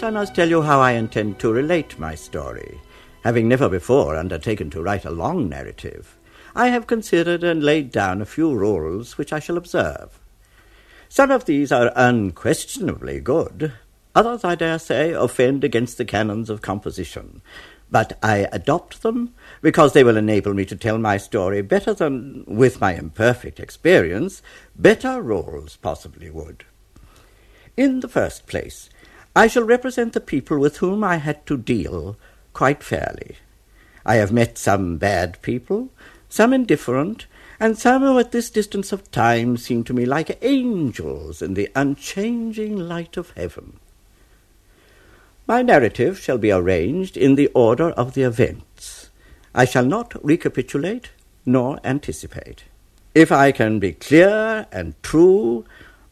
First, I must tell you how I intend to relate my story. Having never before undertaken to write a long narrative, I have considered and laid down a few rules which I shall observe. Some of these are unquestionably good, others, I dare say, offend against the canons of composition, but I adopt them because they will enable me to tell my story better than, with my imperfect experience, better rules possibly would. In the first place, I shall represent the people with whom I had to deal quite fairly. I have met some bad people, some indifferent, and some who at this distance of time seem to me like angels in the unchanging light of heaven. My narrative shall be arranged in the order of the events. I shall not recapitulate nor anticipate. If I can be clear and true,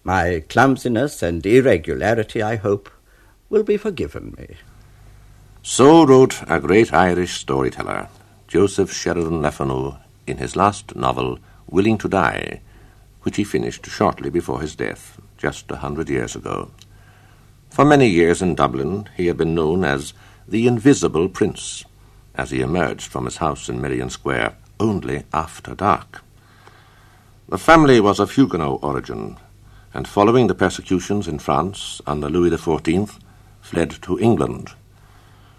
my clumsiness and irregularity, I hope, will be forgiven me. So wrote a great Irish storyteller, Joseph Sheridan Le Fanu, in his last novel, Willing to Die, which he finished shortly before his death, just a hundred years ago. For many years in Dublin, he had been known as the Invisible Prince, as he emerged from his house in Merrion Square only after dark. The family was of Huguenot origin, and following the persecutions in France under Louis XIV, fled to England.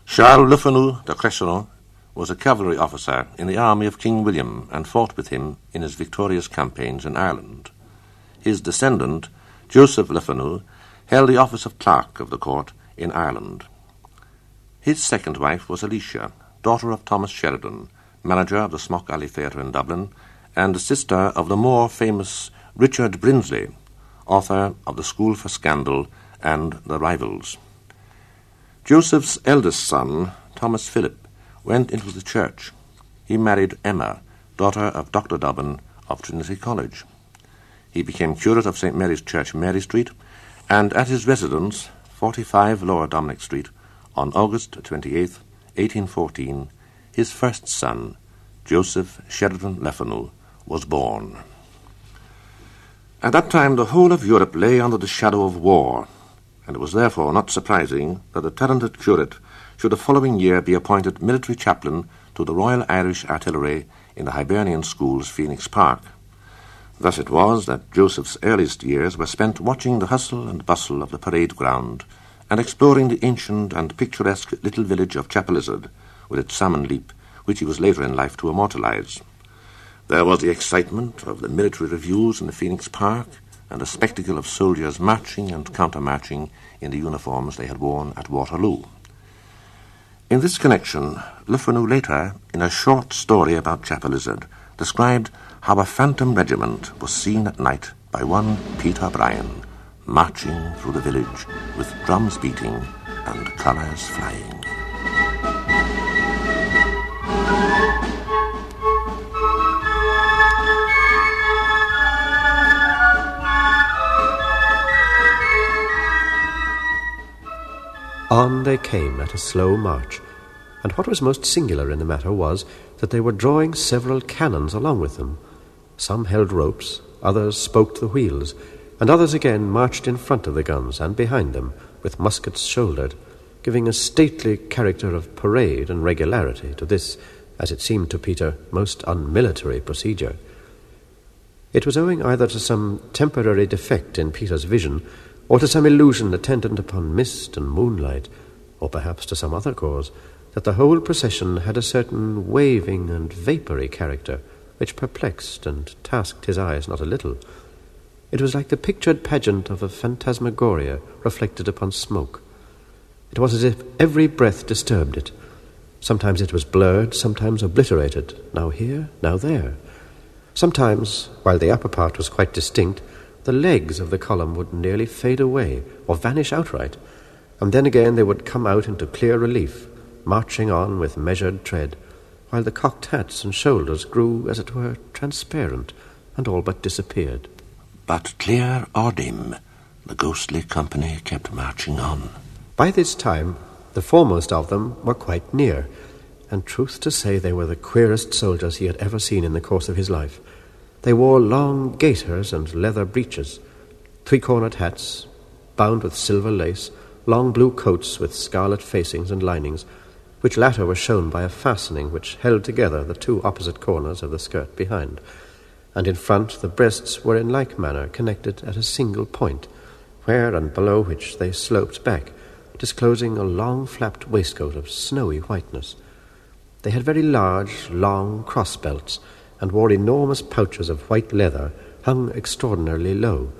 Charles Le Fanu de Cresseron was a cavalry officer in the army of King William and fought with him in his victorious campaigns in Ireland. His descendant, Joseph Le Fanu, held the office of clerk of the court in Ireland. His second wife was Alicia, daughter of Thomas Sheridan, manager of the Smock Alley Theatre in Dublin, and sister of the more famous Richard Brinsley, author of The School for Scandal and The Rivals. Joseph's eldest son, Thomas Philip, went into the church. He married Emma, daughter of Dr. Dobbin of Trinity College. He became curate of St. Mary's Church, Mary Street, and at his residence, 45 Lower Dominic Street, on August 28, 1814, his first son, Joseph Sheridan Le Fanu, was born. At that time, the whole of Europe lay under the shadow of war and it was therefore not surprising that the talented curate should the following year be appointed military chaplain to the Royal Irish Artillery in the Hibernian Schools, Phoenix Park. Thus it was that Joseph's earliest years were spent watching the hustle and bustle of the parade ground and exploring the ancient and picturesque little village of Chapelizod with its salmon leap, which he was later in life to immortalize. There was the excitement of the military reviews in the Phoenix Park, and a spectacle of soldiers marching and counter-marching in the uniforms they had worn at Waterloo. In this connection, Le Fanu later, in a short story about Chapelizod, described how a phantom regiment was seen at night by one Peter Bryan, marching through the village with drums beating and colours flying. On they came at a slow march, and what was most singular in the matter was that they were drawing several cannons along with them. Some held ropes, others spoked the wheels, and others again marched in front of the guns and behind them, with muskets shouldered, giving a stately character of parade and regularity to this, as it seemed to Peter, most unmilitary procedure. It was owing either to some temporary defect in Peter's vision or to some illusion attendant upon mist and moonlight, or perhaps to some other cause, that the whole procession had a certain waving and vapoury character which perplexed and tasked his eyes not a little. It was like the pictured pageant of a phantasmagoria reflected upon smoke. It was as if every breath disturbed it. Sometimes it was blurred, sometimes obliterated, now here, now there. Sometimes, while the upper part was quite distinct, the legs of the column would nearly fade away or vanish outright, and then again they would come out into clear relief, marching on with measured tread, while the cocked hats and shoulders grew, as it were, transparent and all but disappeared. But clear or dim, the ghostly company kept marching on. By this time, the foremost of them were quite near, and truth to say, they were the queerest soldiers he had ever seen in the course of his life. They wore long gaiters and leather breeches, three cornered hats, bound with silver lace, long blue coats with scarlet facings and linings, which latter were shown by a fastening which held together the two opposite corners of the skirt behind, and in front the breasts were in like manner connected at a single point, where and below which they sloped back, disclosing a long flapped waistcoat of snowy whiteness. They had very large, long cross belts, and wore enormous pouches of white leather hung extraordinarily low,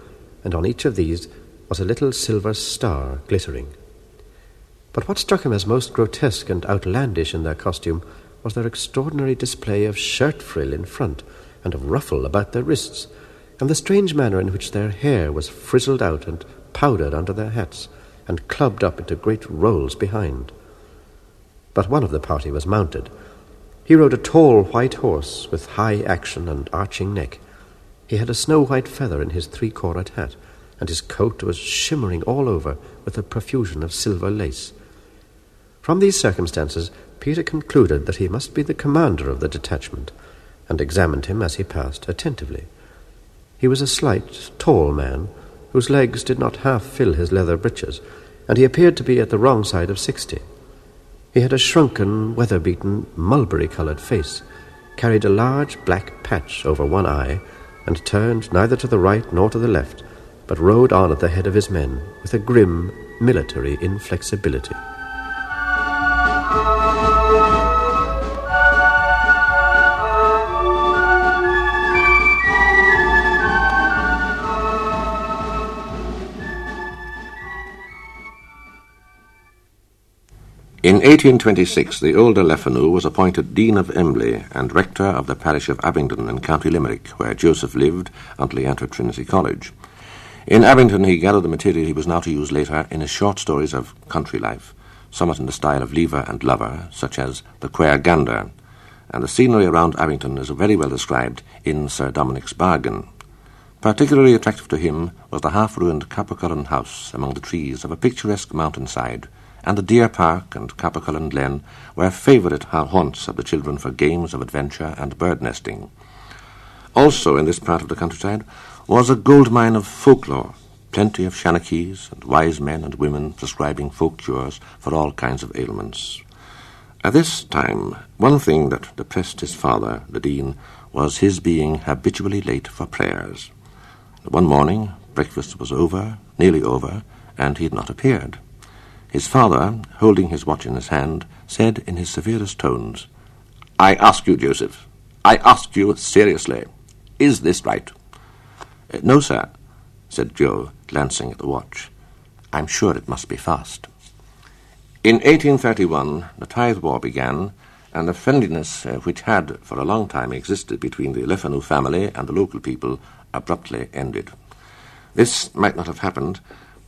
and on each of these was a little silver star glittering. But what struck him as most grotesque and outlandish in their costume was their extraordinary display of shirt frill in front and of ruffle about their wrists, and the strange manner in which their hair was frizzled out and powdered under their hats and clubbed up into great rolls behind. But one of the party was mounted. He rode a tall white horse with high action and arching neck. He had a snow white feather in his three cornered hat, and his coat was shimmering all over with a profusion of silver lace. From these circumstances, Peter concluded that he must be the commander of the detachment, and examined him as he passed attentively. He was a slight, tall man, whose legs did not half fill his leather breeches, and he appeared to be at the wrong side of sixty. He had a shrunken, weather-beaten, mulberry-coloured face, carried a large black patch over one eye, and turned neither to the right nor to the left, but rode on at the head of his men with a grim, military inflexibility. In 1826, the older Le Fanu was appointed Dean of Emly and rector of the parish of Abington in County Limerick, where Joseph lived until he entered Trinity College. In Abington, he gathered the material he was now to use later in his short stories of country life, somewhat in the style of Lever and Lover, such as The Quare Gander, and the scenery around Abington is very well described in Sir Dominic's Bargain. Particularly attractive to him was the half-ruined Cappercullen house among the trees of a picturesque mountainside, and the deer park and Cappercullen Glen were favourite haunts of the children for games of adventure and bird nesting. Also in this part of the countryside was a gold mine of folklore, plenty of shanachies and wise men and women prescribing folk cures for all kinds of ailments. At this time, one thing that depressed his father, the dean, was his being habitually late for prayers. One morning, breakfast was over, nearly over, and he had not appeared. His father, holding his watch in his hand, said in his severest tones, I ask you, Joseph, I ask you seriously, is this right? Uh, no, sir, said Joe, glancing at the watch. I'm sure it must be fast. In 1831, the Tithe War began, and the friendliness uh, which had for a long time existed between the Le Fanu family and the local people abruptly ended. This might not have happened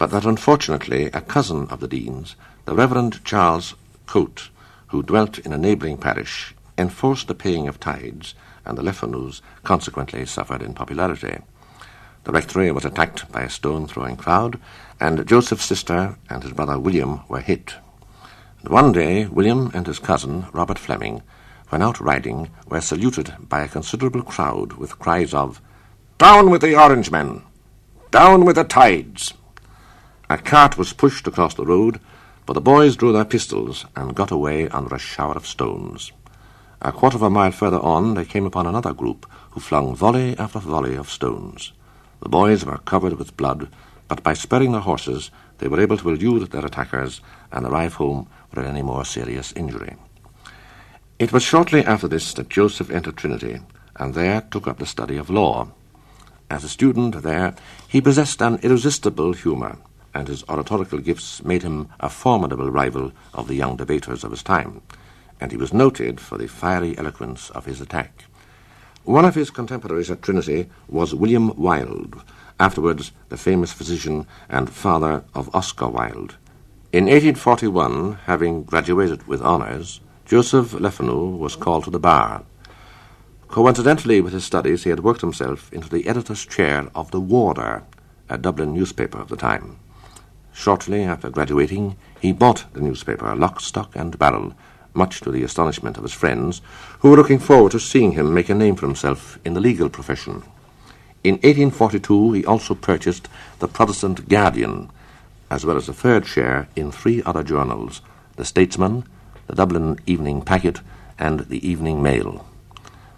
but that unfortunately a cousin of the Dean's, the Reverend Charles Coate, who dwelt in a neighbouring parish, enforced the paying of tithes, and the Le Fanus consequently suffered in popularity. The rectory was attacked by a stone-throwing crowd, and Joseph's sister and his brother William were hit. And one day, William and his cousin, Robert Fleming, when out riding, were saluted by a considerable crowd with cries of, Down with the Orangemen! Down with the tithes! A cart was pushed across the road, but the boys drew their pistols and got away under a shower of stones. A quarter of a mile further on, they came upon another group who flung volley after volley of stones. The boys were covered with blood, but by spurring their horses, they were able to elude their attackers and arrive home without any more serious injury. It was shortly after this that Joseph entered Trinity, and there took up the study of law. As a student there, he possessed an irresistible humour and his oratorical gifts made him a formidable rival of the young debaters of his time, and he was noted for the fiery eloquence of his attack. One of his contemporaries at Trinity was William Wilde, afterwards the famous physician and father of Oscar Wilde. In 1841, having graduated with honours, Joseph Le Fanu was called to the bar. Coincidentally with his studies, he had worked himself into the editor's chair of The Warder, a Dublin newspaper of the time. Shortly after graduating, he bought the newspaper lock, stock, and barrel, much to the astonishment of his friends, who were looking forward to seeing him make a name for himself in the legal profession. In 1842, he also purchased the Protestant Guardian, as well as a third share in three other journals the Statesman, the Dublin Evening Packet, and the Evening Mail.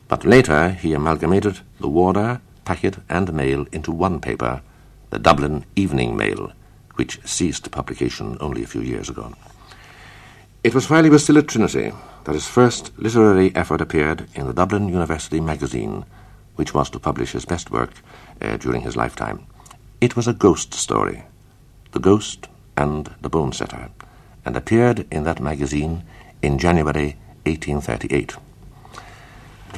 But later he amalgamated the Warder, Packet, and Mail into one paper, the Dublin Evening Mail, which ceased publication only a few years ago. It was while he was still at Trinity that his first literary effort appeared in the Dublin University magazine, which was to publish his best work uh, during his lifetime. It was a ghost story, The Ghost and the Bone Setter, and appeared in that magazine in January 1838.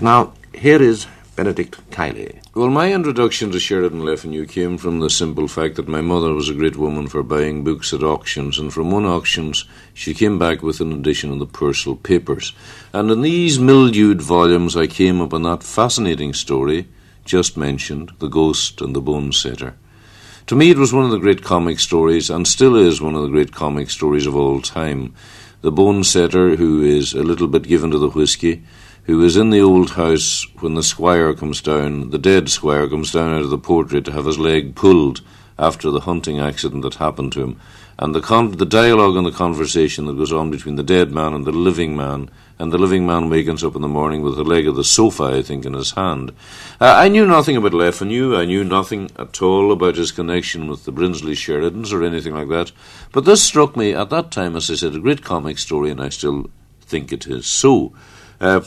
Now, here is Benedict Kiely. Well, my introduction to Sheridan Le Fanu came from the simple fact that my mother was a great woman for buying books at auctions, and from one auctions she came back with an edition of the Purcell Papers. And in these mildewed volumes I came upon that fascinating story just mentioned, The Ghost and the Bone Setter. To me, it was one of the great comic stories, and still is one of the great comic stories of all time. The bone setter, who is a little bit given to the whisky, who is in the old house when the squire comes down, the dead squire comes down out of the portrait to have his leg pulled after the hunting accident that happened to him, and the, con- the dialogue and the conversation that goes on between the dead man and the living man, and the living man wakens up in the morning with the leg of the sofa, I think, in his hand. Uh, I knew nothing about Le I knew nothing at all about his connection with the Brinsley Sheridans or anything like that. But this struck me at that time, as I said, a great comic story, and I still think it is so. Uh,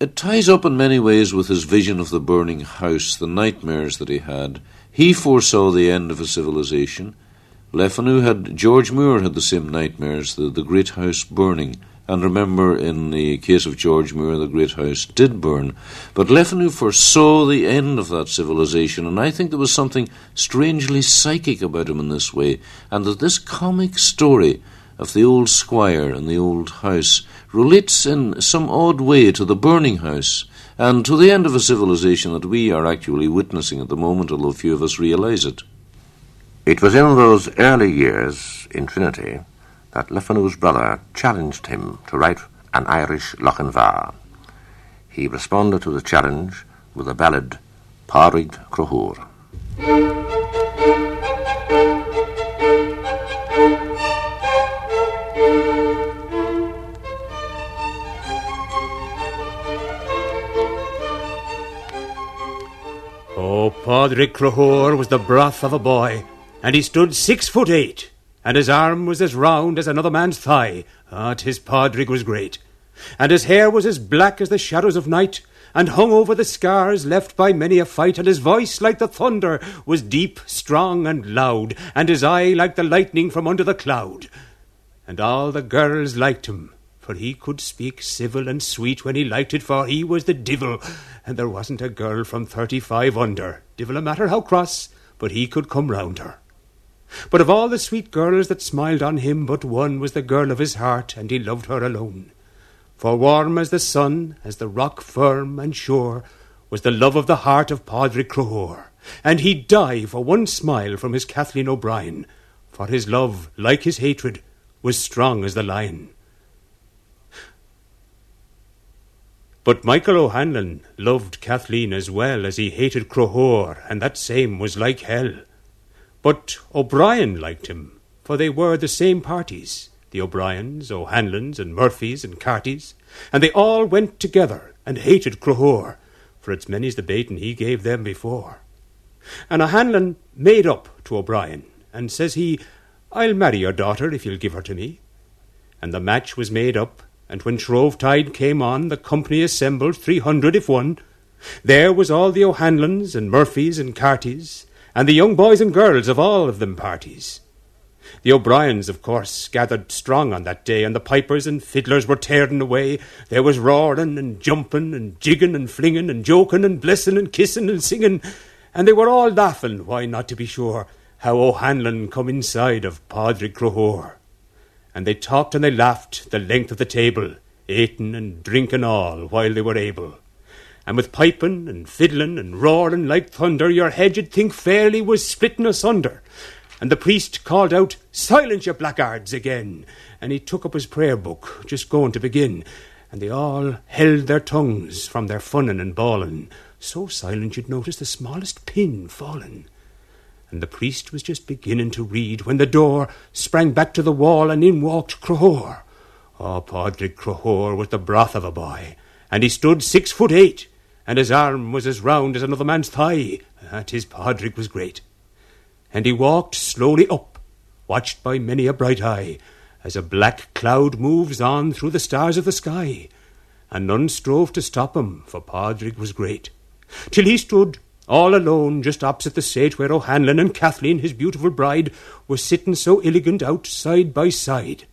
it ties up in many ways with his vision of the burning house, the nightmares that he had. He foresaw the end of a civilization. Le Fanu had, George Moore had the same nightmares, the, the great house burning. And remember, in the case of George Moore, the great house did burn. But Le Fanu foresaw the end of that civilization, and I think there was something strangely psychic about him in this way, and that this comic story of the old squire and the old house relates in some odd way to the burning house and to the end of a civilization that we are actually witnessing at the moment, although few of us realize it. It was in those early years in Trinity that Le Fanu's brother challenged him to write an Irish Lochinvar. He responded to the challenge with the ballad Pádraig Crotthúr. Pádraig Crotthúr was the broth of a boy, and he stood six foot eight and his arm was as round as another man's thigh. But his Pádraig was great. And his hair was as black as the shadows of night, and hung over the scars left by many a fight, and his voice, like the thunder, was deep, strong, and loud, and his eye like the lightning from under the cloud. And all the girls liked him, for he could speak civil and sweet when he liked it, for he was the divil, and there wasn't a girl from thirty-five under, divil a matter how cross, but he could come round her. But of all the sweet girls that smiled on him, but one was the girl of his heart, and he loved her alone. For warm as the sun, as the rock firm and sure, was the love of the heart of Pádraig Crotthúr, and he'd die for one smile from his Kathleen O'Brien, for his love, like his hatred, was strong as the lion. But Michael O'Hanlon loved Kathleen as well as he hated Crotthúr, and that same was like hell. But O'Brien liked him, for they were the same parties, the O'Briens, O'Hanlons, and Murphys, and Cartys, and they all went together and hated Crotthúr, for it's many's the baiting he gave them before. And O'Hanlon made up to O'Brien, and says he, I'll marry your daughter if you'll give her to me. And the match was made up, and when Shrovetide came on, the company assembled, three hundred if one. There was all the O'Hanlons, and Murphys, and Cartys, and the young boys and girls of all of them parties. The O'Briens, of course, gathered strong on that day, and the pipers and fiddlers were tearing away. There was roaring and jumping and jigging and flinging and joking and blessing and kissing and singing, and they were all laughing, why not to be sure, how O'Hanlon come inside of Pádraig Crotthúr. And they talked and they laughed the length of the table, eating and drinking all while they were able and with piping and fiddling and roaring like thunder, your head you'd think fairly was splitting asunder. And the priest called out, Silence, you blackguards, again. And he took up his prayer book, just going to begin. And they all held their tongues from their funnin' and bawling, so silent you'd notice the smallest pin falling. And the priest was just beginning to read when the door sprang back to the wall and in walked Crohor. Oh, ah, Padraig Crohor was the broth of a boy, and he stood six foot eight, and his arm was as round as another man's thigh. That his Padraig was great. And he walked slowly up, watched by many a bright eye, as a black cloud moves on through the stars of the sky, and none strove to stop him, for Padraig was great, till he stood all alone just opposite the stage where O'Hanlon and Kathleen, his beautiful bride, were sitting so elegant out side by side.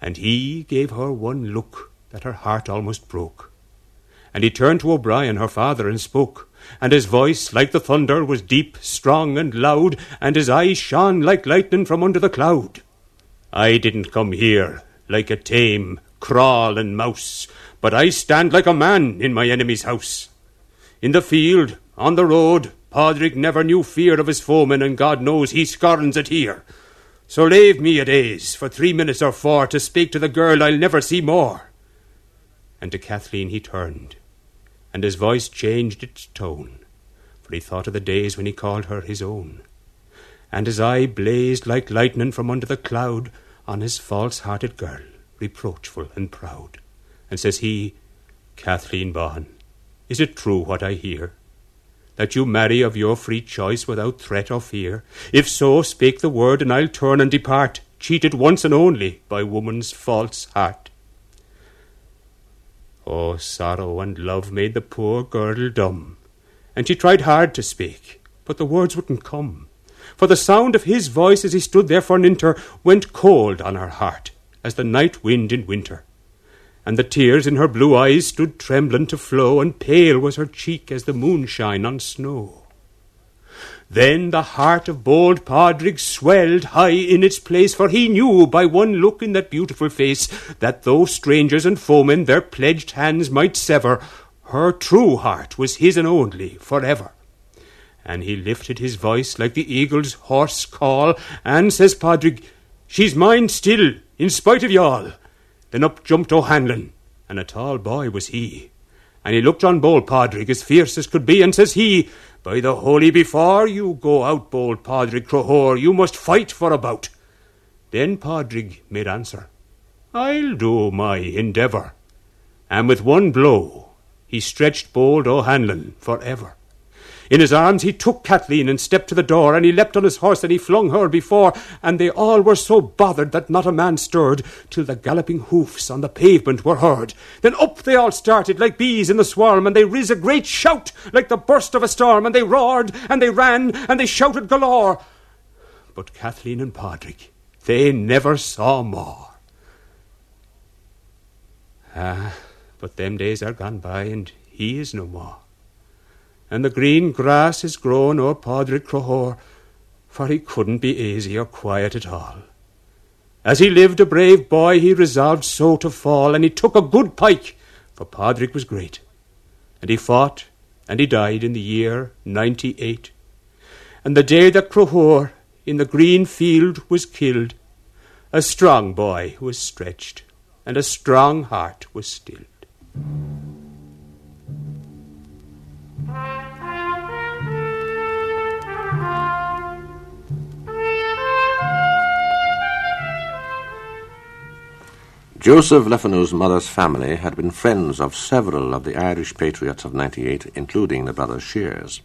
And he gave her one look that her heart almost broke. And he turned to O'Brien, her father, and spoke, and his voice, like the thunder, was deep, strong, and loud, and his eyes shone like lightning from under the cloud. I didn't come here like a tame, crawling mouse, but I stand like a man in my enemy's house. In the field, on the road, Padraig never knew fear of his foemen, and God knows he scorns it here. So lave me a days, for three minutes or four, to speak to the girl I'll never see more. And to Kathleen he turned, and his voice changed its tone, for he thought of the days when he called her his own. And his eye blazed like lightning from under the cloud on his false hearted girl, reproachful and proud. And says he, Kathleen Bawn, is it true what I hear? That you marry of your free choice without threat or fear? If so, speak the word, and I'll turn and depart, cheated once and only by woman's false heart. Oh, sorrow and love made the poor girl dumb, and she tried hard to speak, but the words wouldn't come. For the sound of his voice as he stood there for an inter went cold on her heart, as the night wind in winter and the tears in her blue eyes stood trembling to flow, and pale was her cheek as the moonshine on snow. Then the heart of bold Padraig swelled high in its place, for he knew by one look in that beautiful face that though strangers and foemen their pledged hands might sever, her true heart was his and only for ever. And he lifted his voice like the eagle's hoarse call, and says Padraig, She's mine still, in spite of y'all. Then up jumped O'Hanlon, and a tall boy was he. And he looked on bold Padraig as fierce as could be, and says he, By the holy before you go out, bold Padraig Crohor, you must fight for a bout. Then Padraig made answer, I'll do my endeavour. And with one blow he stretched bold O'Hanlon for ever. In his arms he took Kathleen and stepped to the door, and he leapt on his horse and he flung her before, and they all were so bothered that not a man stirred, till the galloping hoofs on the pavement were heard. Then up they all started like bees in the swarm, and they riz a great shout like the burst of a storm, and they roared, and they ran, and they shouted galore. But Kathleen and Padraig, they never saw more. Ah, but them days are gone by, and he is no more and the green grass is grown oh, o'er Padraig Crohor, for he couldn't be easy or quiet at all. As he lived a brave boy, he resolved so to fall, and he took a good pike, for Padraig was great. And he fought, and he died in the year ninety eight. And the day that Crohor in the green field was killed, a strong boy was stretched, and a strong heart was stilled. Joseph Le Fanu's mother's family had been friends of several of the Irish patriots of 98, including the brothers Sheares.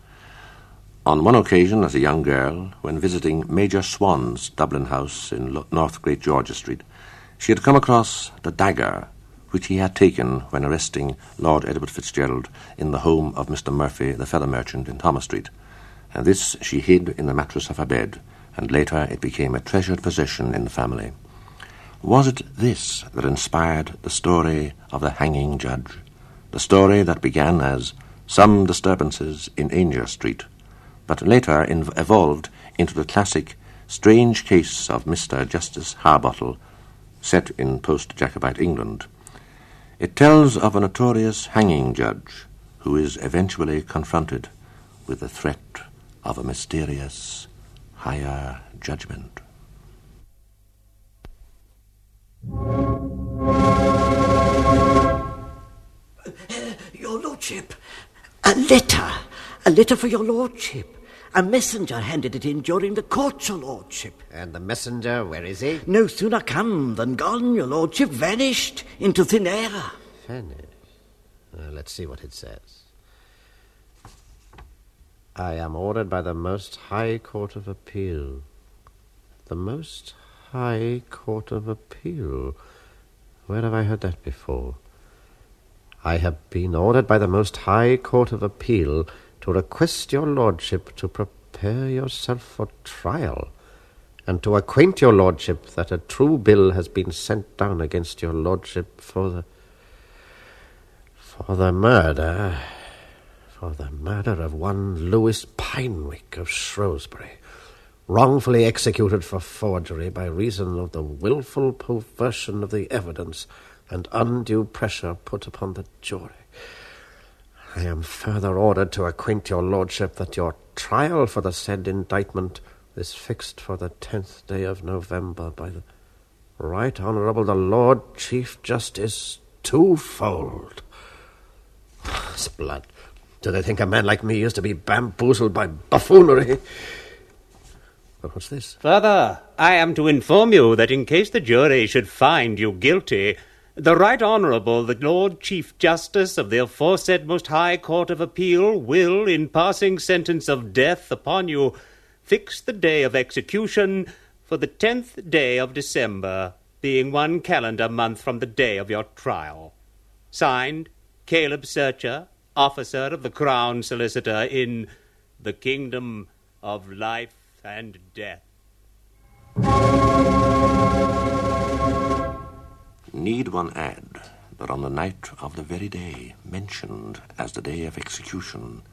On one occasion, as a young girl, when visiting Major Swan's Dublin house in North Great George Street, she had come across the dagger which he had taken when arresting Lord Edward Fitzgerald in the home of Mr. Murphy, the feather merchant in Thomas Street, and this she hid in the mattress of her bed, and later it became a treasured possession in the family. Was it this that inspired the story of the hanging judge? The story that began as Some Disturbances in Aungier Street, but later evolved into the classic Strange Case of Mr. Justice Harbottle, set in post Jacobite England. It tells of a notorious hanging judge who is eventually confronted with the threat of a mysterious higher judgment. Your lordship, a letter, a letter for your lordship. A messenger handed it in during the court, your lordship. And the messenger, where is he? No sooner come than gone, your lordship, vanished into thin air. Vanished? Uh, let's see what it says. I am ordered by the Most High Court of Appeal. The Most High Court of Appeal. Where have I heard that before? I have been ordered by the Most High Court of Appeal to request your lordship to prepare yourself for trial, and to acquaint your lordship that a true bill has been sent down against your lordship for the for the murder for the murder of one Lewis Pyneweck of Shrewsbury, wrongfully executed for forgery by reason of the wilful perversion of the evidence and undue pressure put upon the jury. I am further ordered to acquaint your lordship that your trial for the said indictment is fixed for the tenth day of November by the Right Honourable the Lord Chief Justice twofold. Sblood. Do they think a man like me is to be bamboozled by buffoonery? But what's this? Father, I am to inform you that in case the jury should find you guilty, the Right Honourable the Lord Chief Justice of the aforesaid Most High Court of Appeal will, in passing sentence of death upon you, fix the day of execution for the tenth day of December, being one calendar month from the day of your trial. Signed, Caleb Searcher, officer of the Crown Solicitor in the Kingdom of Life and Death. Need one add that on the night of the very day mentioned as the day of execution,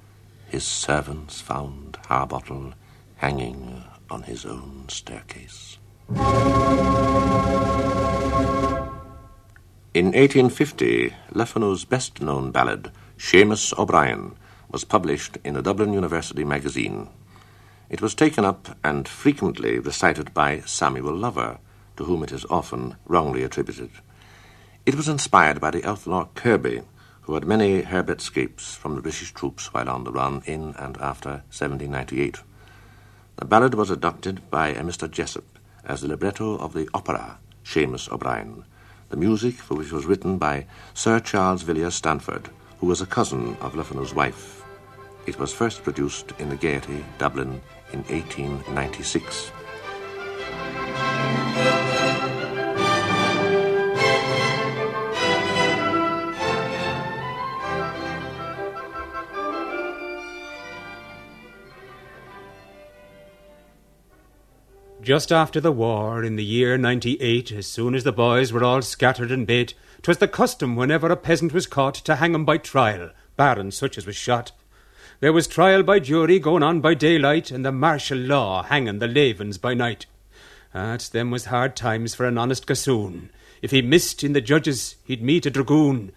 his servants found Harbottle hanging on his own staircase. In 1850, Le Fanu's best known ballad, Shamus O'Brien, was published in a Dublin University magazine. It was taken up and frequently recited by Samuel Lover, to whom it is often wrongly attributed. It was inspired by the outlaw Kirby, who had many Herbert escapes from the British troops while on the run in and after 1798. The ballad was adopted by a Mr. Jessop as the libretto of the opera Shamus O'Brien, the music for which was written by Sir Charles Villiers Stanford, who was a cousin of Le Fanu's wife. It was first produced in the Gaiety, Dublin, in 1896. Just after the war, in the year ninety eight, as soon as the boys were all scattered and bait, 'twas the custom whenever a peasant was caught to hang him by trial, barring such as was shot. There was trial by jury going on by daylight, and the martial law hanging the lavens by night. At them was hard times for an honest gossoon. If he missed in the judges, he'd meet a dragoon.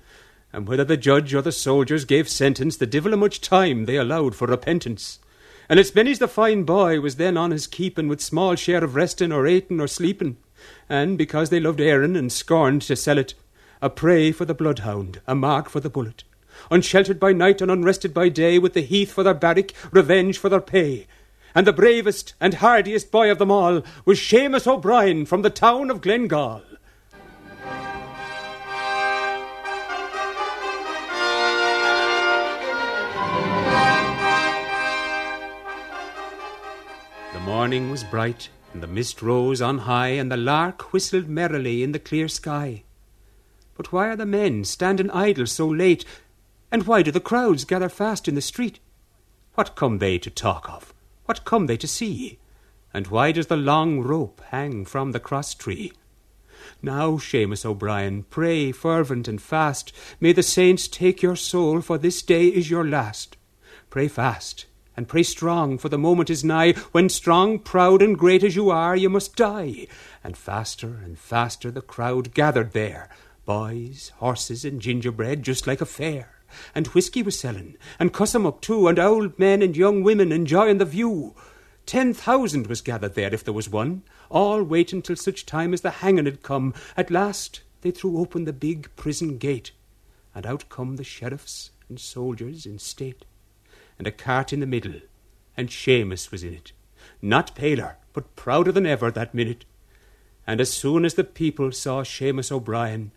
And whether the judge or the soldiers gave sentence, the divil a much time they allowed for repentance. And it's many's the fine boy was then on his keepin' with small share of restin' or atin' or sleepin', and because they loved Erin and scorned to sell it, a prey for the bloodhound, a mark for the bullet, unsheltered by night and unrested by day, with the heath for their barrack, revenge for their pay. And the bravest and hardiest boy of them all was Shamus O'Brien from the town of Glengall. The morning was bright, and the mist rose on high, and the lark whistled merrily in the clear sky. But why are the men standing idle so late, and why do the crowds gather fast in the street? What come they to talk of? What come they to see? And why does the long rope hang from the cross tree? Now, Shamus O'Brien, pray fervent and fast, may the saints take your soul, for this day is your last. Pray fast, and pray strong, for the moment is nigh when, strong, proud, and great as you are, you must die. And faster and faster the crowd gathered there, boys, horses, and gingerbread, just like a fair. And whisky was selling, and cussum up too, and old men and young women enjoying the view. Ten thousand was gathered there if there was one, all waiting till such time as the hanging had come. At last they threw open the big prison gate, and out come the sheriffs and soldiers in state, and a cart in the middle, and Shamus was in it, not paler, but prouder than ever that minute. And as soon as the people saw Shamus O'Brien,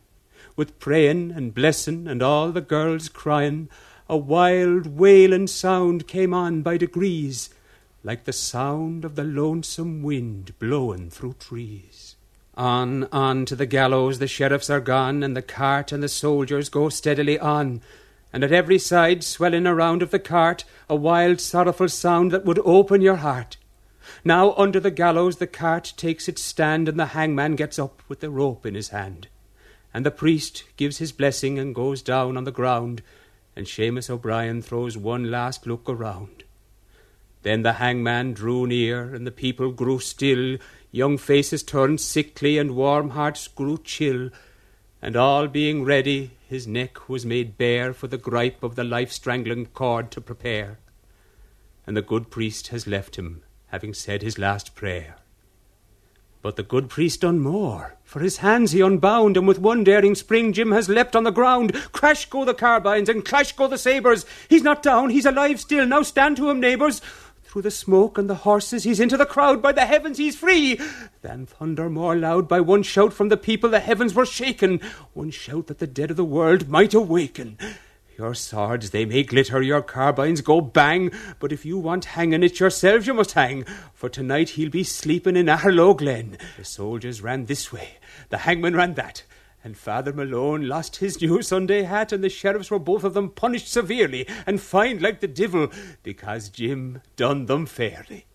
with prayin' and blessin' and all the girls cryin', a wild wailin' sound came on by degrees, like the sound of the lonesome wind blowin' through trees. On, on to the gallows the sheriffs are gone, and the cart and the soldiers go steadily on, and at every side, swelling around of the cart, a wild, sorrowful sound that would open your heart. Now under the gallows the cart takes its stand, and the hangman gets up with the rope in his hand. And the priest gives his blessing and goes down on the ground, and Shamus O'Brien throws one last look around. Then the hangman drew near, and the people grew still, young faces turned sickly, and warm hearts grew chill, and all being ready, his neck was made bare for the gripe of the life strangling cord to prepare. And the good priest has left him, having said his last prayer. But the good priest done more, for his hands he unbound, and with one daring spring Jim has leapt on the ground. Crash go the carbines, and clash go the sabres. He's not down, he's alive still. Now stand to him, neighbours. Through the smoke and the horses, he's into the crowd. By the heavens, he's free! Then thunder more loud. By one shout from the people, the heavens were shaken. One shout that the dead of the world might awaken. Your swords, they may glitter, your carbines go bang, but if you want hanging, it yourselves you must hang, for tonight he'll be sleeping in Aherlow Glen. The soldiers ran this way, the hangman ran that, and Father Malone lost his new Sunday hat, and the sheriffs were both of them punished severely and fined like the divil, because Jim done them fairly.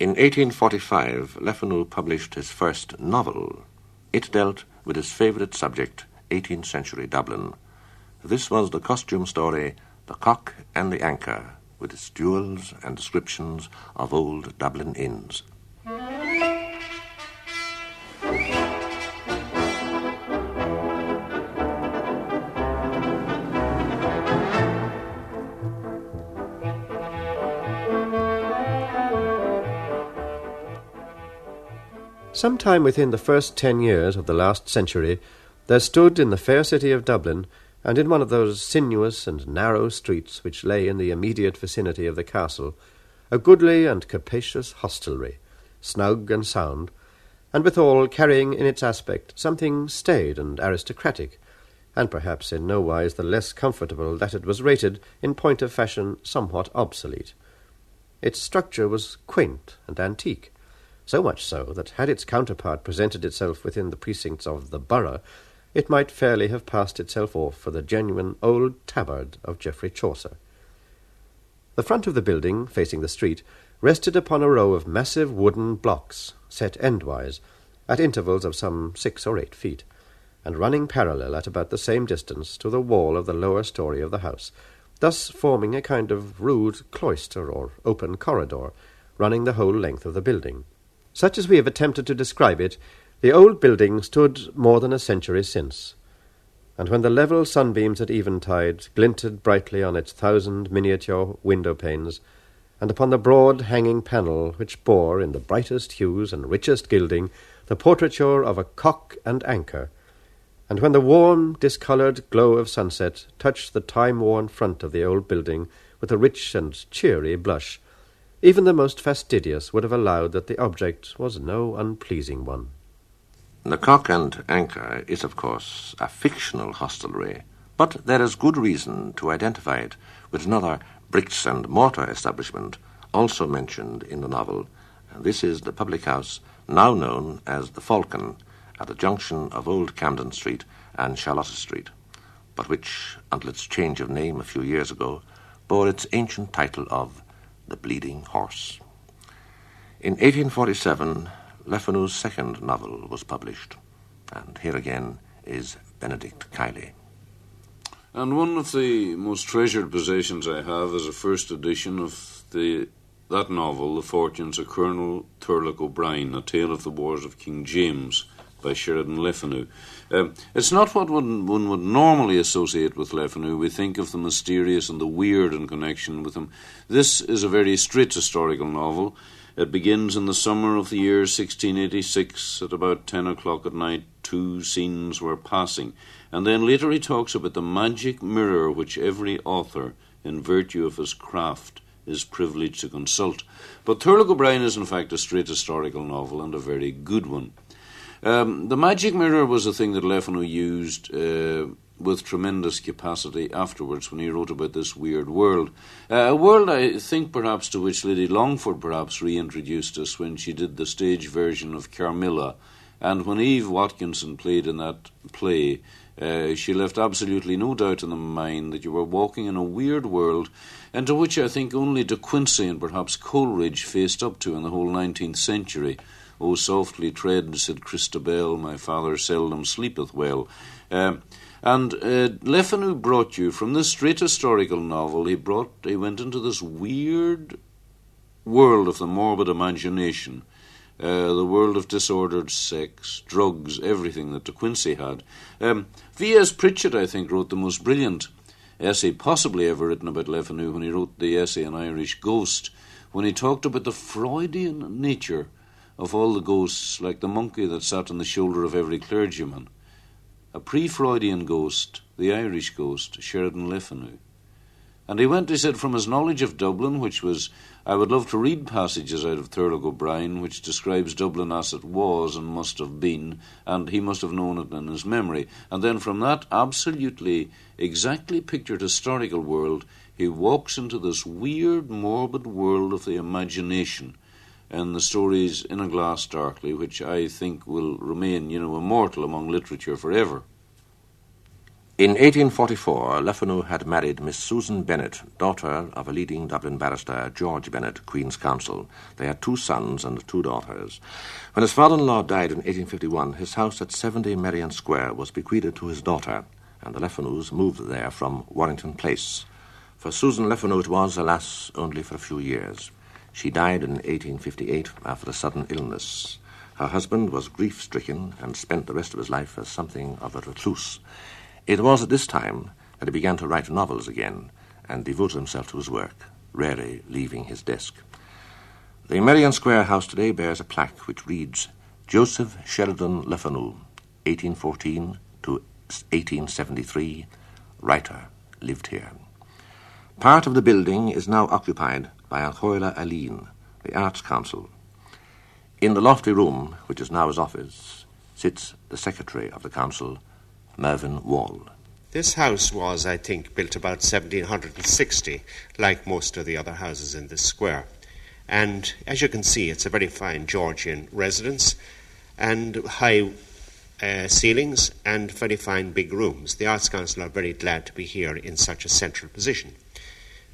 In 1845, Le Fanu published his first novel. It dealt with his favourite subject, 18th century Dublin. This was the costume story, The Cock and the Anchor, with its duels and descriptions of old Dublin inns. Sometime within the first ten years of the last century, there stood in the fair city of Dublin, and in one of those sinuous and narrow streets which lay in the immediate vicinity of the castle, a goodly and capacious hostelry, snug and sound, and withal carrying in its aspect something staid and aristocratic, and perhaps in no wise the less comfortable that it was rated, in point of fashion, somewhat obsolete. Its structure was quaint and antique, so much so that had its counterpart presented itself within the precincts of the borough, it might fairly have passed itself off for the genuine old tabard of Geoffrey Chaucer. The front of the building, facing the street, rested upon a row of massive wooden blocks, set endwise, at intervals of some six or eight feet, and running parallel at about the same distance to the wall of the lower story of the house, thus forming a kind of rude cloister or open corridor, running the whole length of the building. Such as we have attempted to describe it, the old building stood more than a century since, and when the level sunbeams at eventide glinted brightly on its thousand miniature window panes, and upon the broad hanging panel which bore, in the brightest hues and richest gilding, the portraiture of a cock and anchor, and when the warm, discoloured glow of sunset touched the time-worn front of the old building with a rich and cheery blush, even the most fastidious would have allowed that the object was no unpleasing one. The Cock and Anchor is, of course, a fictional hostelry, but there is good reason to identify it with another bricks and mortar establishment also mentioned in the novel. This is the public house now known as the Falcon at the junction of Old Camden Street and Charlotte Street, but which, until its change of name a few years ago, bore its ancient title of the Bleeding Horse. In 1847, Le Fanu's second novel was published, and here again is Benedict Kiely. And one of the most treasured possessions I have is a first edition of the that novel, The Fortunes of Colonel Turlough O'Brien, A Tale of the Wars of King James, by Sheridan Le Fanu. Um, it's not what one, one would normally associate with Le Fanu. We think of the mysterious and the weird in connection with him. This is a very straight historical novel. It begins in the summer of the year 1686 at about 10 o'clock at night. Two scenes were passing. And then later he talks about the magic mirror which every author, in virtue of his craft, is privileged to consult. But Torlogh O'Brien is in fact a straight historical novel and a very good one. Um, the magic mirror was a thing that Le Fanu used uh, with tremendous capacity afterwards when he wrote about this weird world. Uh, a world I think perhaps to which Lady Longford perhaps reintroduced us when she did the stage version of Carmilla. And when Eve Watkinson played in that play, uh, she left absolutely no doubt in the mind that you were walking in a weird world, and to which I think only De Quincey and perhaps Coleridge faced up to in the whole 19th century. Oh, softly tread, said Christabel, my father seldom sleepeth well. Uh, and uh, Le Fanu brought you from this straight historical novel. He brought, he went into this weird world of the morbid imagination, uh, the world of disordered sex, drugs, everything that De Quincey had. Um, V.S. Pritchett, I think, wrote the most brilliant essay possibly ever written about Le Fanu when he wrote the essay An Irish Ghost, when he talked about the Freudian nature of all the ghosts, like the monkey that sat on the shoulder of every clergyman. A pre Freudian ghost, the Irish ghost, Sheridan Le Fanu. And he went, he said, from his knowledge of Dublin, which was, I would love to read passages out of Torlogh O'Brien, which describes Dublin as it was and must have been, and he must have known it in his memory. And then from that absolutely, exactly pictured historical world, he walks into this weird, morbid world of the imagination and the stories in a glass darkly, which I think will remain, you know, immortal among literature forever. In 1844, Le Fanu had married Miss Susan Bennett, daughter of a leading Dublin barrister, George Bennett, Queen's Counsel. They had two sons and two daughters. When his father-in-law died in 1851, his house at 70 Merrion Square was bequeathed to his daughter, and the Le Fanus moved there from Warrington Place. For Susan Le Fanu it was, alas, only for a few years. She died in 1858 after a sudden illness. Her husband was grief stricken and spent the rest of his life as something of a recluse. It was at this time that he began to write novels again and devoted himself to his work, rarely leaving his desk. The Merrion Square house today bears a plaque which reads Joseph Sheridan Le Fanu, 1814 to 1873, writer, lived here. Part of the building is now occupied by An Chomhairle Ealaíon, the Arts Council. In the lofty room, which is now his office, sits the secretary of the council, Mervyn Wall. This house was, I think, built about 1760, like most of the other houses in this square. And as you can see, it's a very fine Georgian residence and high uh, ceilings and very fine big rooms. The Arts Council are very glad to be here in such a central position.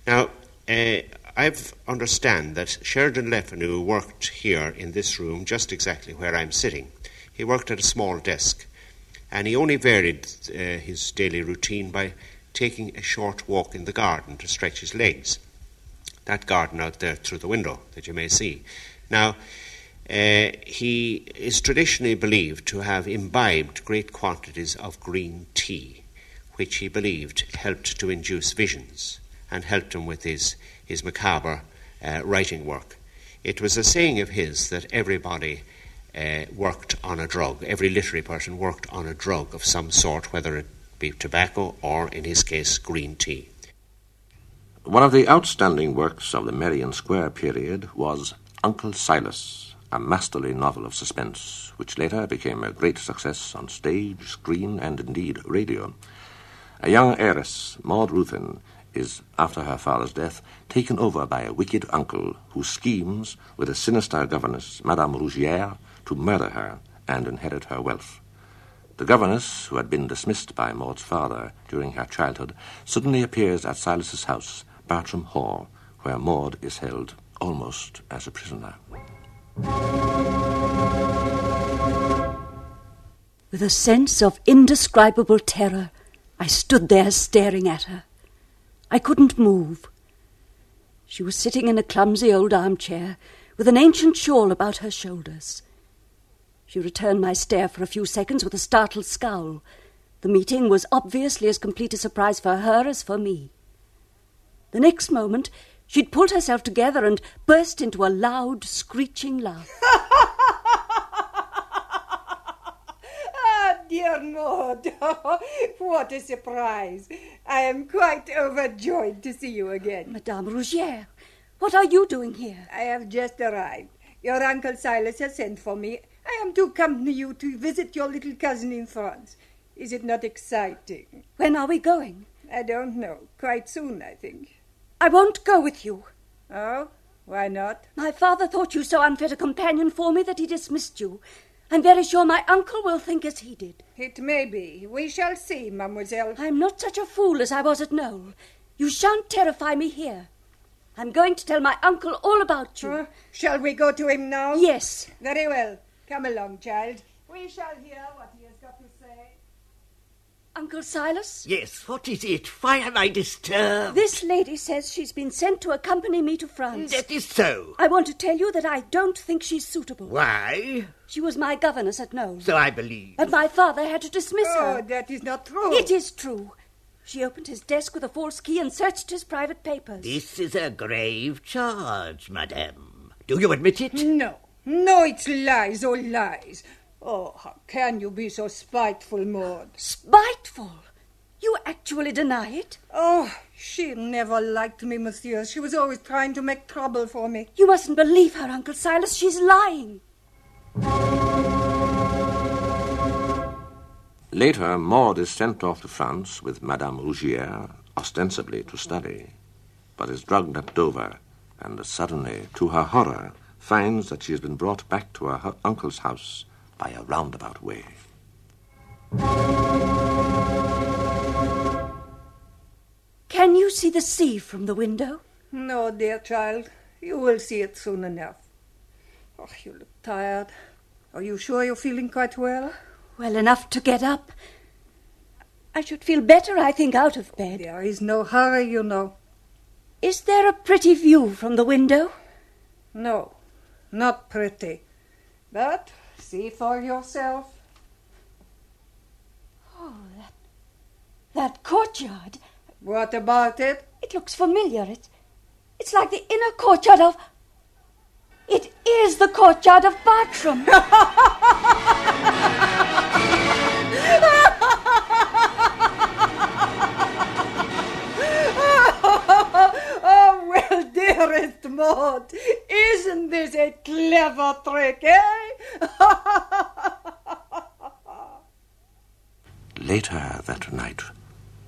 Now, uh, I understand that Sheridan Le Fanu worked here in this room just exactly where I'm sitting. He worked at a small desk, and he only varied uh, his daily routine by taking a short walk in the garden to stretch his legs. That garden out there through the window that you may see. Now, uh, he is traditionally believed to have imbibed great quantities of green tea, which he believed helped to induce visions and helped him with his his macabre uh, writing work. It was a saying of his that everybody uh, worked on a drug, every literary person worked on a drug of some sort, whether it be tobacco or, in his case, green tea. One of the outstanding works of the Merrion Square period was Uncle Silas, a masterly novel of suspense, which later became a great success on stage, screen, and indeed radio. A young heiress, Maud Ruthyn, is, after her father's death, taken over by a wicked uncle who schemes, with a sinister governess, Madame Rougierre, to murder her and inherit her wealth. The governess, who had been dismissed by Maud's father during her childhood, suddenly appears at Silas's house, Bartram Hall, where Maud is held almost as a prisoner. With a sense of indescribable terror, I stood there staring at her. I couldn't move. She was sitting in a clumsy old armchair with an ancient shawl about her shoulders. She returned my stare for a few seconds with a startled scowl. The meeting was obviously as complete a surprise for her as for me. The next moment, she'd pulled herself together and burst into a loud, screeching laugh. ah, dear Maud, what a surprise. I am quite overjoyed to see you again. Madame Rougierre, what are you doing here? I have just arrived. Your Uncle Silas has sent for me. I am to accompany you to visit your little cousin in France. Is it not exciting? When are we going? I don't know. Quite soon, I think. I won't go with you. Oh? Why not? My father thought you so unfit a companion for me that he dismissed you. I'm very sure my uncle will think as he did. It may be. We shall see, mademoiselle. I'm not such a fool as I was at Knowle. You shan't terrify me here. I'm going to tell my uncle all about you. Uh, shall we go to him now? Yes. Very well. Come along, child. We shall hear what he has got to say. Uncle Silas? Yes, what is it? Why am I disturbed? This lady says she's been sent to accompany me to France. That is so. I want to tell you that I don't think she's suitable. Why? She was my governess at Knowle. So I believe. And my father had to dismiss oh, her. Oh, that is not true. It is true. She opened his desk with a false key and searched his private papers. This is a grave charge, madame. Do you admit it? No. No, it's lies, all lies. Oh, how can you be so spiteful, Maud? Spiteful? You actually deny it? Oh, she never liked me, monsieur. She was always trying to make trouble for me. You mustn't believe her, Uncle Silas. She's lying. Later, Maud is sent off to France with Madame Rougierre, ostensibly to study, but is drugged at Dover, and suddenly, to her horror, finds that she has been brought back to her uncle's house by a roundabout way. Can you see the sea from the window? No, dear child. You will see it soon enough. Oh, you look tired. Are you sure you're feeling quite well? Well enough to get up. I should feel better, I think, out of bed. There is no hurry, you know. Is there a pretty view from the window? No, not pretty. But see for yourself. Oh, that, that courtyard. What about it? It looks familiar. It, it's like the inner courtyard of. It is the courtyard of Bartram. oh, well, dearest Maud, isn't this a clever trick, eh? Later that night,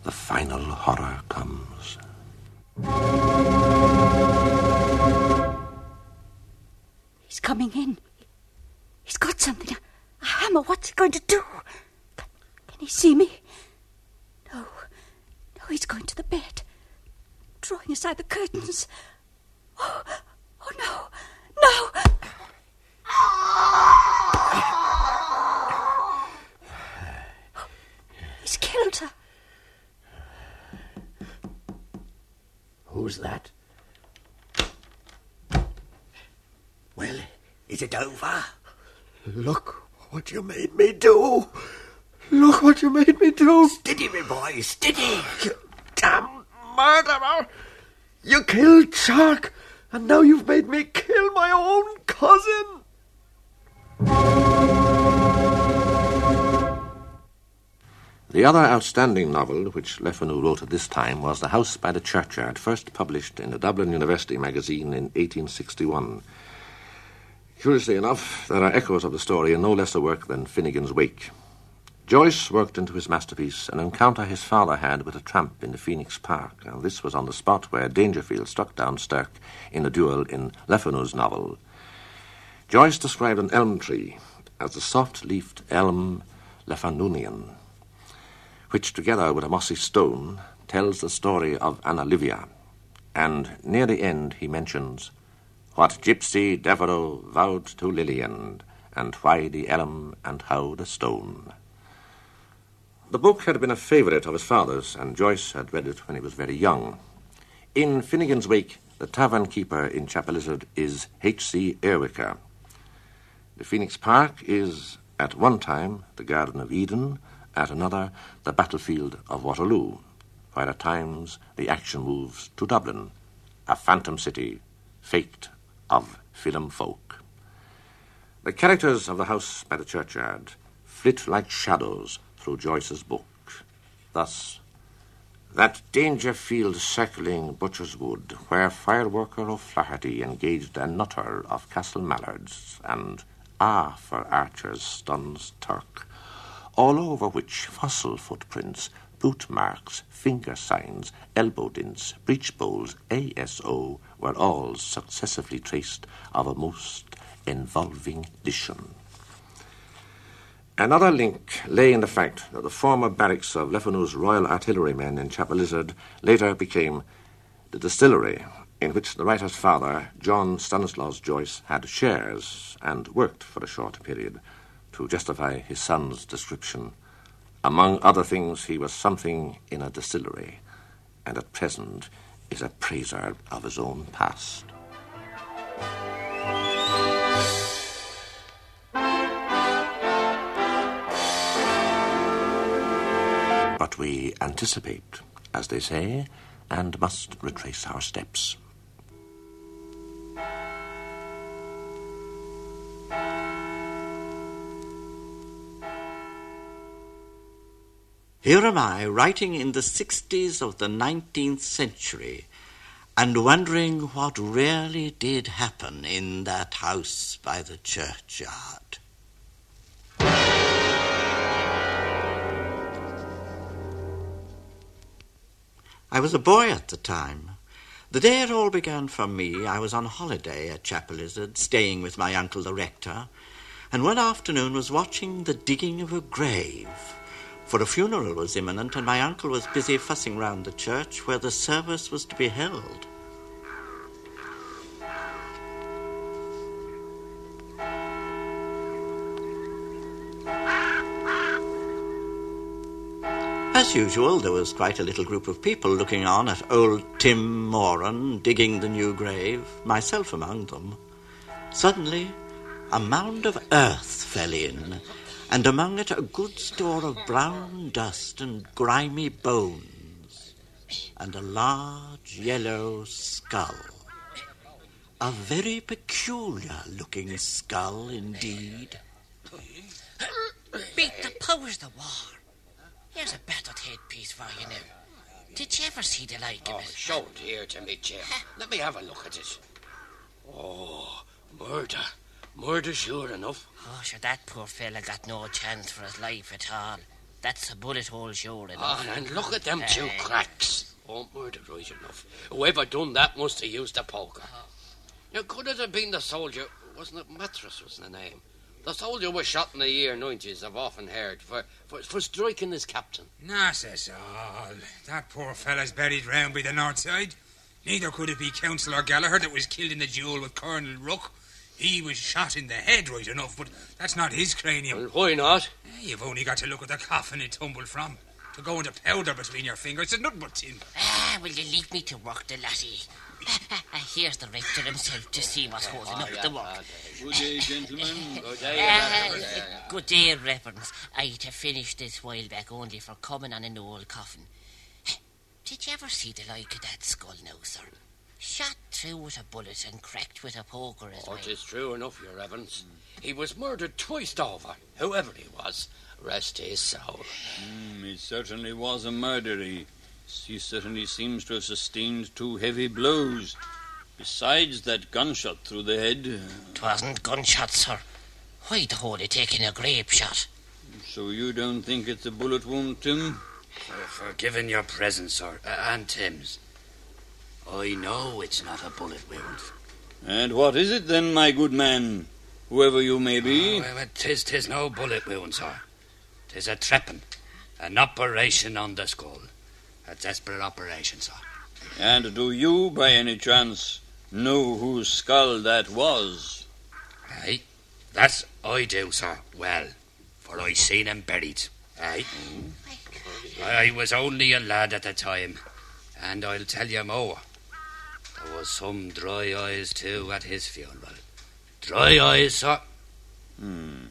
the final horror comes. He's coming in. He's got something. A hammer. What's he going to do? Can, can he see me? No. No, he's going to the bed. Drawing aside the curtains. Oh, oh no. No. He's killed her. Who's that? Well, is it over? Look what you made me do. Look what you made me do. Steady, my boy, steady. You damn murderer. You killed Charke, and now you've made me kill my own cousin. The other outstanding novel which Le Fanu wrote at this time was The House by the Churchyard, first published in the Dublin University magazine in 1861. Curiously enough, there are echoes of the story in no less a work than Finnegans Wake. Joyce worked into his masterpiece an encounter his father had with a tramp in the Phoenix Park, and this was on the spot where Dangerfield struck down Sturk in a duel in Le Fanu's novel. Joyce described an elm tree as the soft-leafed elm Lefanunian, which, together with a mossy stone, tells the story of Anna Livia. And near the end he mentions what gypsy Devereux vowed to Lillian, and why the elm and how the stone. The book had been a favourite of his father's, and Joyce had read it when he was very young. In Finnegans Wake, the tavern keeper in Chapelizod is H.C. Earwicker. The Phoenix Park is at one time the Garden of Eden, at another the battlefield of Waterloo, while at times the action moves to Dublin, a phantom city, fate of film folk. The characters of the house by the churchyard flit like shadows through Joyce's book. Thus, that Dangerfield circling Butcher's Wood, where fireworker O'Flaherty engaged a nutter of Castle Mallards, and Ah for Archer's stuns Turk, all over which fossil footprints, boot marks, finger signs, elbow dints, breech bowls, ASO were all successively traced of a most involving dition. Another link lay in the fact that the former barracks of Le Fanu's Royal Artillerymen in Chapelizod later became the distillery in which the writer's father, John Stanislaus Joyce, had shares and worked for a short period to justify his son's description. Among other things, he was something in a distillery, and at present is a praiser of his own past. But we anticipate, as they say, and must retrace our steps. Here am I, writing in the 60s of the 19th century, and wondering what really did happen in that house by the churchyard. I was a boy at the time. The day it all began for me, I was on holiday at Chapelizod, staying with my uncle the rector, and one afternoon was watching the digging of a grave for a funeral was imminent, and my uncle was busy fussing round the church where the service was to be held. As usual, there was quite a little group of people looking on at old Tim Moran digging the new grave, myself among them. Suddenly, a mound of earth fell in, and among it a good store of brown dust and grimy bones, and a large yellow skull. A very peculiar looking skull indeed. Beat the powers the war. Here's a battered headpiece for you now. Did you ever see the like of Oh, it? show it here to me, Jim. Let me have a look at it. Oh, murder. Murder, sure enough. Oh, sure, that poor fella got no chance for his life at all. That's a bullet hole sure enough. Oh, and look at them two Eh. cracks. Oh, murder, right enough. Whoever done that must have used a poker. Now, could it have been the soldier? Wasn't it Mattress was the name? The soldier was shot in the year 90s, I've often heard, for, for, for striking his captain. Not us all. That poor fella's buried round by the north side. Neither could it be Councillor Gallagher that was killed in the duel with Colonel Rook. He was shot in the head, right enough, but that's not his cranium. Well, why not? Eh, You've only got to look at the coffin it tumbled from. To go into powder between your fingers, it's nothing but tin. Ah, will you leave me to work the laddie? Here's the rector himself to see what's holding Oh, up yeah, the work. uh, Good day, gentlemen. Good day, Ah, Reverend. good day, Reverends. I to finish this while back only for coming on an old coffin. Did you ever see the like of that skull now, sir? Shot through with a bullet and cracked with a poker as Oh, well. it is true enough, your Evans. He was murdered twice over, whoever he was. Rest his soul. Mm, it certainly was a murderer. He, he certainly seems to have sustained two heavy blows. Besides that gunshot through the head. Twasn't gunshot, sir. Why'd Holy taking a grape shot? So you don't think it's a bullet wound, Tim? For, for giving your presence, sir, uh, and Tim's. I know it's not a bullet wound. And what is it then, my good man? Whoever you may be. Oh, well, tis, tis no bullet wound, sir. Tis a trepping. An operation on the skull. A desperate operation, sir. And do you, by any chance, know whose skull that was? Aye, that's I do, sir. Well, for I seen him buried. Aye. Oh, I was only a lad at the time, and I'll tell you more. There was some dry eyes too at his funeral. Dry eyes, sir. Hmm.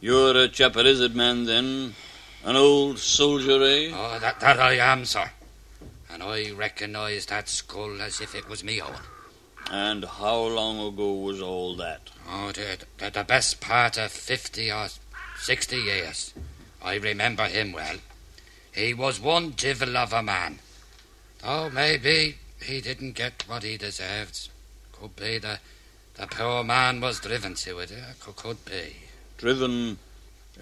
You're a Izzard man, then? An old soldier, eh? Oh, that, that I am, sir. And I recognise that skull as if it was me own. And how long ago was all that? Oh, the, the, the best part of fifty or sixty years. I remember him well. He was one divil of a man. Though maybe he didn't get what he deserved. Could be the, the poor man was driven to it. Could, could be. Driven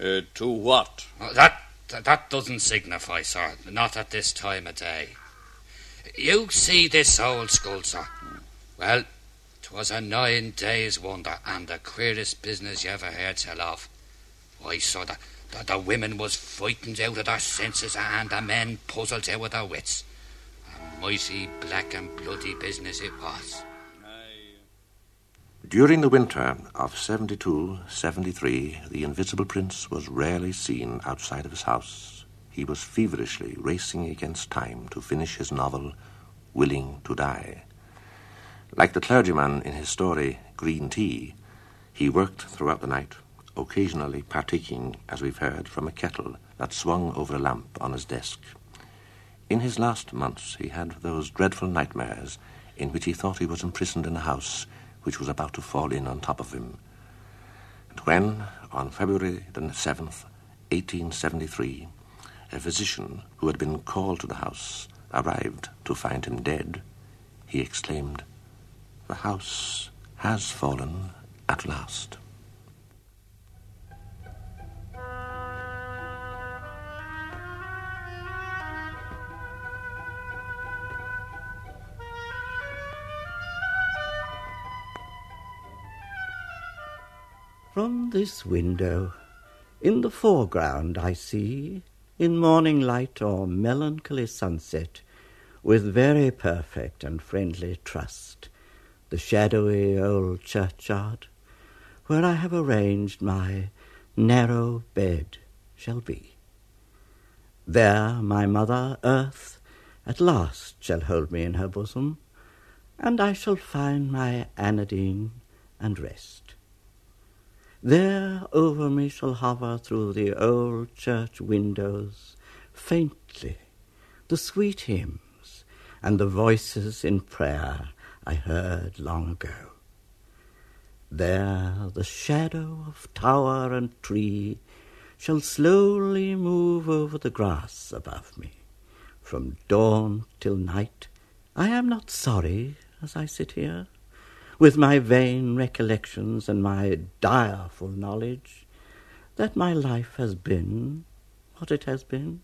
uh, to what? That, that doesn't signify, sir. Not at this time of day. You see this old school, sir. Well, 'twas a nine days wonder and the queerest business you ever heard tell of. I saw that the, the women was frightened out of their senses and the men puzzled out of their wits. Mighty black and bloody business it was. During the winter of 72 73, the Invisible Prince was rarely seen outside of his house. He was feverishly racing against time to finish his novel, Willing to Die. Like the clergyman in his story, Green Tea, he worked throughout the night, occasionally partaking, as we've heard, from a kettle that swung over a lamp on his desk. In his last months, he had those dreadful nightmares in which he thought he was imprisoned in a house which was about to fall in on top of him. And when, on February the 7th, 1873, a physician who had been called to the house arrived to find him dead, he exclaimed, The house has fallen at last. From this window, in the foreground, I see, in morning light or melancholy sunset, with very perfect and friendly trust, the shadowy old churchyard, where I have arranged my narrow bed shall be. There my mother earth at last shall hold me in her bosom, and I shall find my anodyne and rest. There over me shall hover through the old church windows, faintly, the sweet hymns and the voices in prayer I heard long ago. There the shadow of tower and tree shall slowly move over the grass above me, from dawn till night. I am not sorry as I sit here with my vain recollections and my direful knowledge that my life has been what it has been.